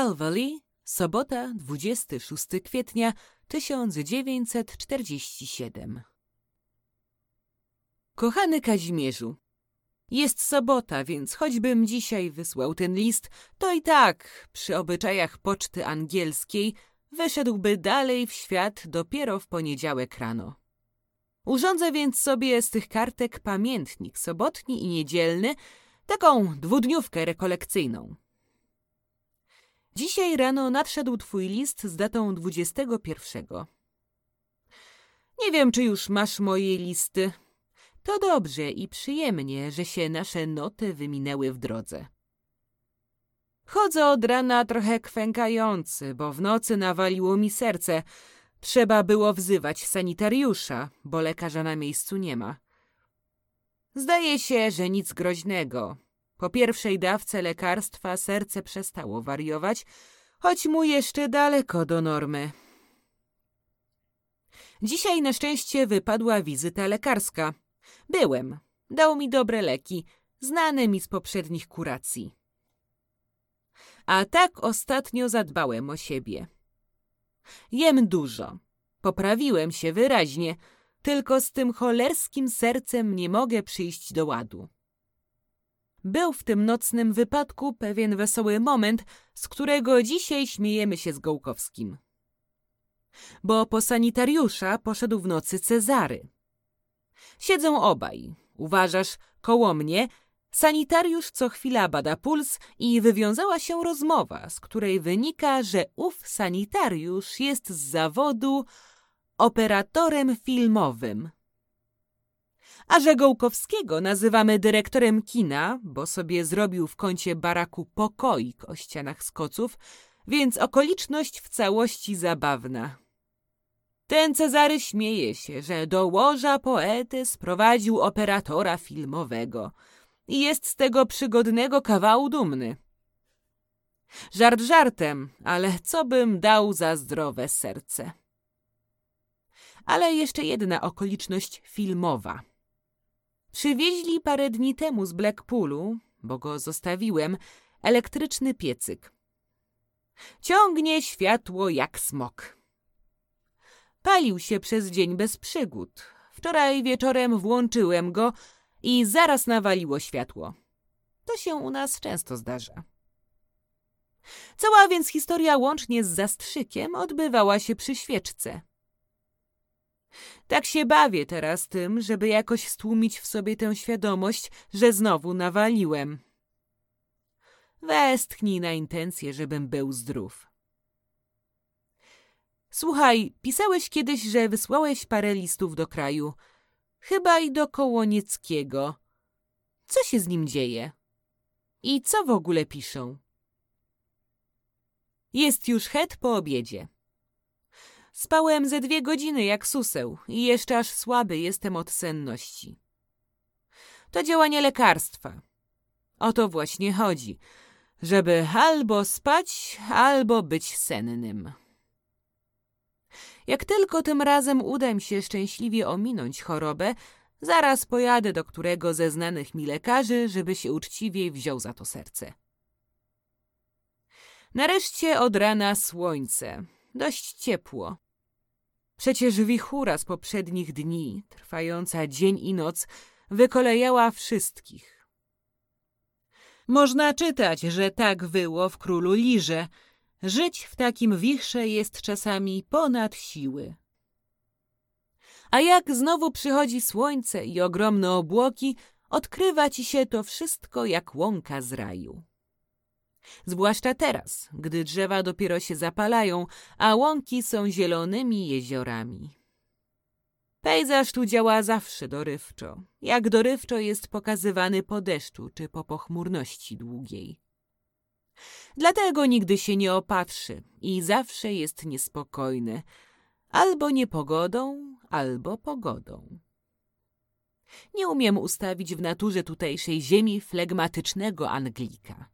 Calvary, sobota 26 kwietnia 1947 Kochany Kazimierzu, jest sobota, więc choćbym dzisiaj wysłał ten list, to i tak, przy obyczajach poczty angielskiej, wyszedłby dalej w świat dopiero w poniedziałek rano. Urządzę więc sobie z tych kartek pamiętnik sobotni i niedzielny, taką dwudniówkę rekolekcyjną. Dzisiaj rano nadszedł twój list z datą 21. Nie wiem, czy już masz moje listy. To dobrze i przyjemnie, że się nasze noty wyminęły w drodze. Chodzę od rana trochę kwękający, bo w nocy nawaliło mi serce. Trzeba było wzywać sanitariusza, bo lekarza na miejscu nie ma. Zdaje się, że nic groźnego. Po pierwszej dawce lekarstwa serce przestało wariować, choć mu jeszcze daleko do normy. Dzisiaj na szczęście wypadła wizyta lekarska. Byłem. Dał mi dobre leki, znane mi z poprzednich kuracji. A tak ostatnio zadbałem o siebie. Jem dużo. Poprawiłem się wyraźnie, tylko z tym cholerskim sercem nie mogę przyjść do ładu. Był w tym nocnym wypadku pewien wesoły moment, z którego dzisiaj śmiejemy się z Gołkowskim. Bo po sanitariusza poszedł w nocy Cezary. Siedzą obaj. Uważasz, koło mnie sanitariusz co chwila bada puls i wywiązała się rozmowa, z której wynika, że ów sanitariusz jest z zawodu operatorem filmowym. A że Gołkowskiego nazywamy dyrektorem kina, bo sobie zrobił w kącie baraku pokoik o ścianach skoców, więc okoliczność w całości zabawna. Ten Cezary śmieje się, że do łoża poety sprowadził operatora filmowego i jest z tego przygodnego kawału dumny. Żart żartem, ale co bym dał za zdrowe serce. Ale jeszcze jedna okoliczność filmowa. Przywieźli parę dni temu z Blackpoolu, bo go zostawiłem, elektryczny piecyk. Ciągnie światło jak smok. Palił się przez dzień bez przygód. Wczoraj wieczorem włączyłem go i zaraz nawaliło światło. To się u nas często zdarza. Cała więc historia łącznie z zastrzykiem odbywała się przy świeczce. Tak się bawię teraz tym, żeby jakoś stłumić w sobie tę świadomość, że znowu nawaliłem. Westchnij na intencję, żebym był zdrów. Słuchaj, pisałeś kiedyś, że wysłałeś parę listów do kraju. Chyba i do Kołonieckiego. Co się z nim dzieje? I co w ogóle piszą? Jest już het po obiedzie. Spałem ze dwie godziny jak suseł i jeszcze aż słaby jestem od senności. To działanie lekarstwa. O to właśnie chodzi, żeby albo spać, albo być sennym. Jak tylko tym razem uda mi się szczęśliwie ominąć chorobę, zaraz pojadę do którego ze znanych mi lekarzy, żeby się uczciwie wziął za to serce. Nareszcie od rana słońce. Dość ciepło. Przecież wichura z poprzednich dni, trwająca dzień i noc, wykolejała wszystkich. Można czytać, że tak było w królu Lirze. Żyć w takim wichrze jest czasami ponad siły. A jak znowu przychodzi słońce i ogromne obłoki, odkrywa ci się to wszystko jak łąka z raju. Zwłaszcza teraz, gdy drzewa dopiero się zapalają, a łąki są zielonymi jeziorami. Pejzaż tu działa zawsze dorywczo, jak dorywczo jest pokazywany po deszczu czy po pochmurności długiej. Dlatego nigdy się nie opatrzy i zawsze jest niespokojny, albo niepogodą, albo pogodą. Nie umiem ustawić w naturze tutejszej ziemi flegmatycznego Anglika.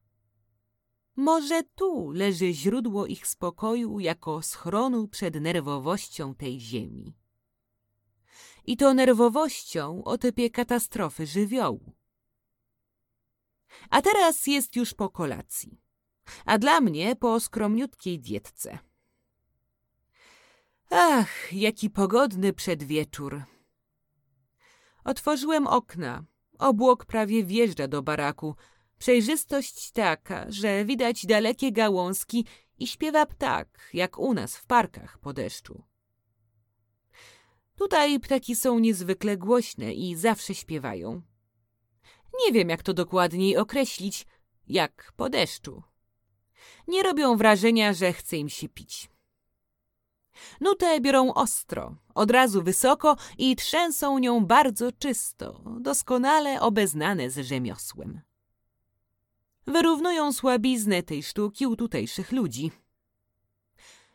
Może tu leży źródło ich spokoju jako schronu przed nerwowością tej ziemi. I to nerwowością o typie katastrofy żywiołu. A teraz jest już po kolacji, a dla mnie po skromniutkiej dietce. Ach, jaki pogodny przedwieczór. Otworzyłem okna. Obłok prawie wjeżdża do baraku. Przejrzystość taka, że widać dalekie gałązki i śpiewa ptak, jak u nas w parkach po deszczu. Tutaj ptaki są niezwykle głośne i zawsze śpiewają. Nie wiem, jak to dokładniej określić, jak po deszczu. Nie robią wrażenia, że chce im się pić. Nutę biorą ostro, od razu wysoko i trzęsą nią bardzo czysto, doskonale obeznane z rzemiosłem. Wyrównują słabiznę tej sztuki u tutejszych ludzi.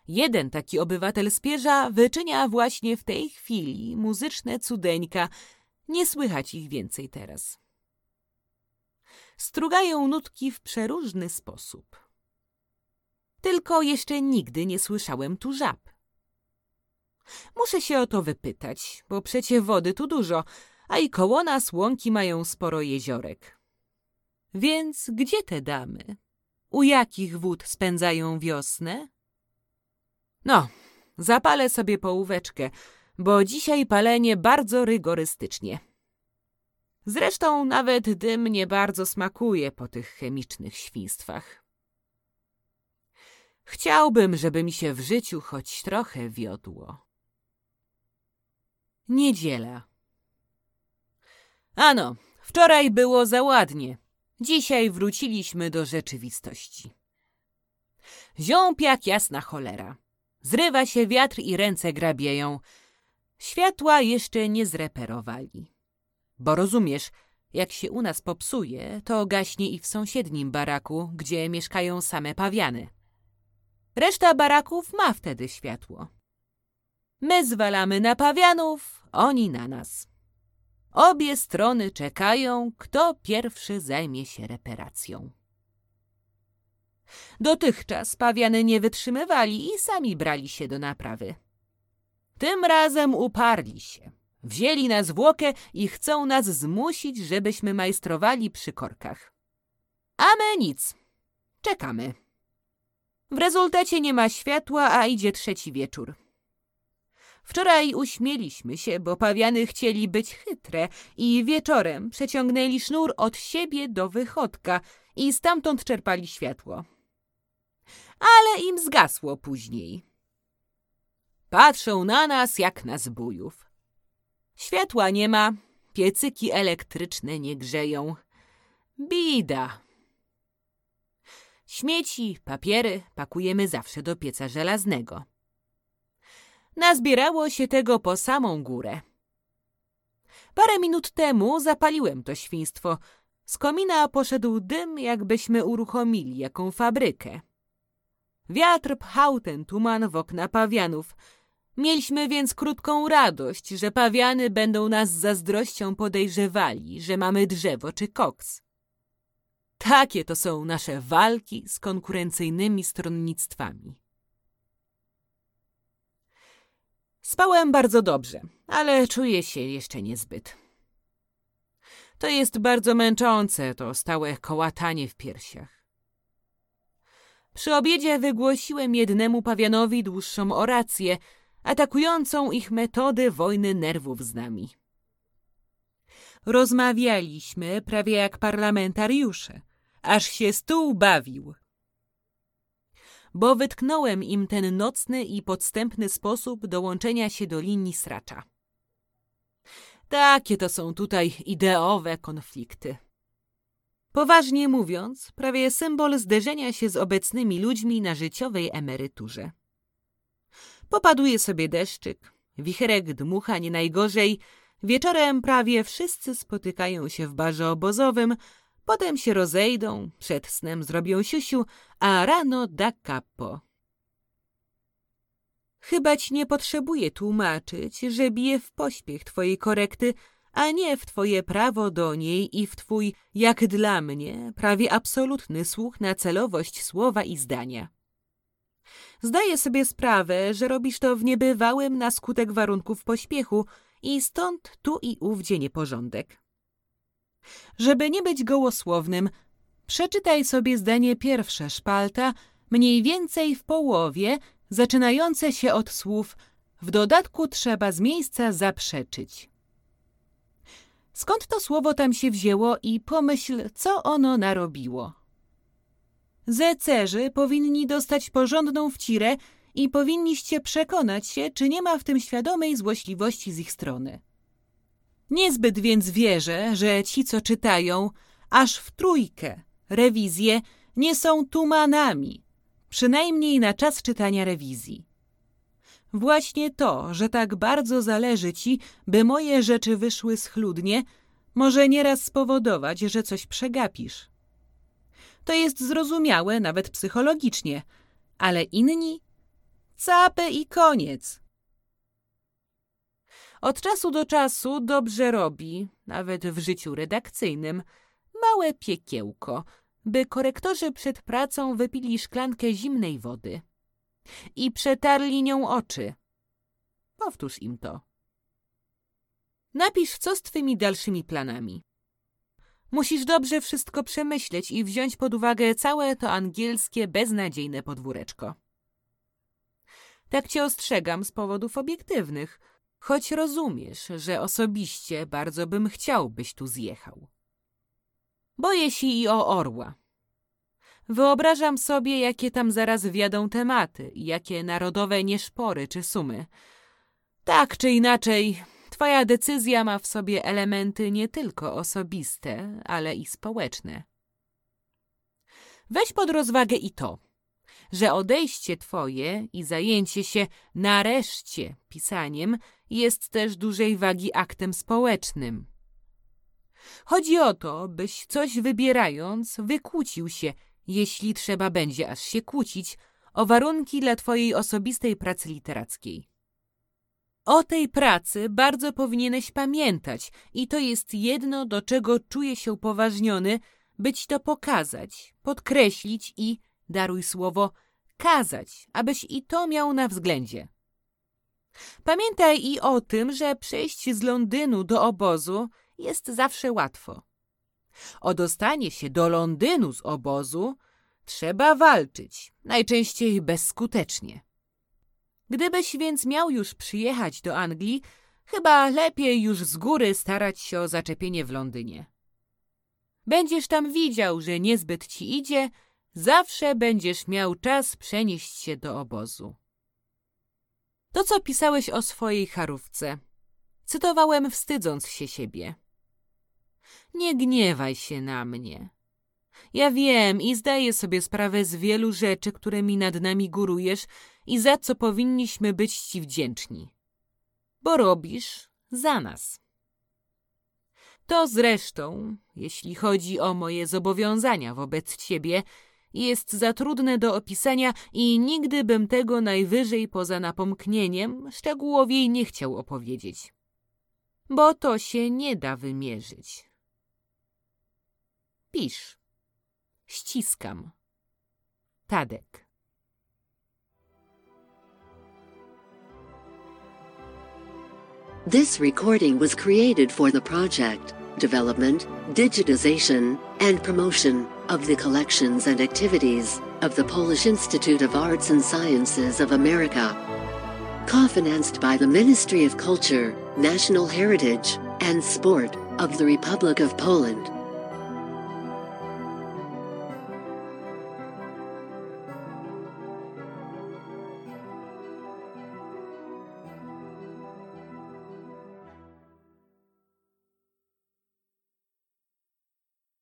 Jeden taki obywatel Spierza wyczynia właśnie w tej chwili muzyczne cudeńka, nie słychać ich więcej teraz. Strugają nutki w przeróżny sposób. Tylko jeszcze nigdy nie słyszałem tu żab. Muszę się o to wypytać, bo przecie wody tu dużo, a i koło nas łąki mają sporo jeziorek. Więc gdzie te damy? U jakich wód spędzają wiosnę? No, zapalę sobie połóweczkę, bo dzisiaj palenie bardzo rygorystycznie. Zresztą nawet dym nie bardzo smakuje po tych chemicznych świństwach. Chciałbym, żeby mi się w życiu choć trochę wiodło. Niedziela. Ano, wczoraj było za ładnie. Dzisiaj wróciliśmy do rzeczywistości. Ziąb jak jasna cholera. Zrywa się wiatr i ręce grabieją. Światła jeszcze nie zreperowali. Bo rozumiesz, jak się u nas popsuje, to gaśnie i w sąsiednim baraku, gdzie mieszkają same pawiany. Reszta baraków ma wtedy światło. My zwalamy na pawianów, oni na nas. Obie strony czekają, kto pierwszy zajmie się reperacją. Dotychczas pawiany nie wytrzymywali i sami brali się do naprawy. Tym razem uparli się. Wzięli na zwłokę i chcą nas zmusić, żebyśmy majstrowali przy korkach. A my nic. Czekamy. W rezultacie nie ma światła, a idzie trzeci wieczór. Wczoraj uśmieliśmy się, bo pawiany chcieli być chytre i wieczorem przeciągnęli sznur od siebie do wychodka i stamtąd czerpali światło. Ale im zgasło później. Patrzą na nas jak na zbójów. Światła nie ma, piecyki elektryczne nie grzeją. Bida. Śmieci, papiery pakujemy zawsze do pieca żelaznego. Nazbierało się tego po samą górę. Parę minut temu zapaliłem to świństwo. Z komina poszedł dym, jakbyśmy uruchomili jaką fabrykę. Wiatr pchał ten tuman w okna pawianów. Mieliśmy więc krótką radość, że pawiany będą nas zazdrością podejrzewali, że mamy drzewo czy koks. Takie to są nasze walki z konkurencyjnymi stronnictwami. Spałem bardzo dobrze, ale czuję się jeszcze niezbyt. To jest bardzo męczące, to stałe kołatanie w piersiach. Przy obiedzie wygłosiłem jednemu pawianowi dłuższą orację, atakującą ich metody wojny nerwów z nami. Rozmawialiśmy prawie jak parlamentariusze, aż się stół bawił. Bo wytknąłem im ten nocny i podstępny sposób dołączenia się do linii sracza. Takie to są tutaj ideowe konflikty. Poważnie mówiąc, prawie symbol zderzenia się z obecnymi ludźmi na życiowej emeryturze. Popaduje sobie deszczyk, wicherek dmucha nie najgorzej, wieczorem prawie wszyscy spotykają się w barze obozowym, potem się rozejdą, przed snem zrobią siusiu, a rano da capo. Chyba ci nie potrzebuję tłumaczyć, że bije w pośpiech twojej korekty, a nie w twoje prawo do niej i w twój, jak dla mnie, prawie absolutny słuch na celowość słowa i zdania. Zdaję sobie sprawę, że robisz to w niebywałym na skutek warunków pośpiechu i stąd tu i ówdzie nieporządek. Żeby nie być gołosłownym, przeczytaj sobie zdanie pierwsze szpalta, mniej więcej w połowie, zaczynające się od słów w dodatku trzeba z miejsca zaprzeczyć. Skąd to słowo tam się wzięło i pomyśl, co ono narobiło. Zecerzy powinni dostać porządną wcirę i powinniście przekonać się, czy nie ma w tym świadomej złośliwości z ich strony. Niezbyt więc wierzę, że ci, co czytają, aż w trójkę, rewizje, nie są tumanami, przynajmniej na czas czytania rewizji. Właśnie to, że tak bardzo zależy ci, by moje rzeczy wyszły schludnie, może nieraz spowodować, że coś przegapisz. To jest zrozumiałe nawet psychologicznie, ale inni capę i koniec. Od czasu do czasu dobrze robi, nawet w życiu redakcyjnym, małe piekiełko, by korektorzy przed pracą wypili szklankę zimnej wody i przetarli nią oczy. Powtórz im to. Napisz, co z twymi dalszymi planami. Musisz dobrze wszystko przemyśleć i wziąć pod uwagę całe to angielskie, beznadziejne podwóreczko. Tak cię ostrzegam z powodów obiektywnych, choć rozumiesz, że osobiście bardzo bym chciał, byś tu zjechał. Boję się i o orła. Wyobrażam sobie, jakie tam zaraz wiadą tematy jakie narodowe nieszpory czy sumy. Tak czy inaczej, twoja decyzja ma w sobie elementy nie tylko osobiste, ale i społeczne. Weź pod rozwagę i to, że odejście twoje i zajęcie się nareszcie pisaniem jest też dużej wagi aktem społecznym. Chodzi o to, byś coś wybierając wykłócił się jeśli trzeba będzie aż się kłócić, o warunki dla Twojej osobistej pracy literackiej. O tej pracy bardzo powinieneś pamiętać i to jest jedno, do czego czuję się upoważniony, być to pokazać, podkreślić i, daruj słowo, kazać, abyś i to miał na względzie. Pamiętaj i o tym, że przejść z Londynu do obozu jest zawsze łatwo. O dostanie się do Londynu z obozu trzeba walczyć, najczęściej bezskutecznie. Gdybyś więc miał już przyjechać do Anglii, chyba lepiej już z góry starać się o zaczepienie w Londynie. Będziesz tam widział, że niezbyt ci idzie, zawsze będziesz miał czas przenieść się do obozu. To, co pisałeś o swojej charówce, cytowałem wstydząc się siebie. Nie gniewaj się na mnie. Ja wiem i zdaję sobie sprawę z wielu rzeczy, którymi nad nami górujesz i za co powinniśmy być ci wdzięczni. Bo robisz za nas. To zresztą, jeśli chodzi o moje zobowiązania wobec ciebie, jest za trudne do opisania i nigdy bym tego najwyżej poza napomknieniem szczegółowiej nie chciał opowiedzieć. Bo to się nie da wymierzyć. Pisz. Ściskam. Tadek. This recording was created for the project, development, digitization, and promotion of the collections and activities of the Polish Institute of Arts and Sciences of America. Co-financed by the Ministry of Culture, National Heritage, and Sport of the Republic of Poland.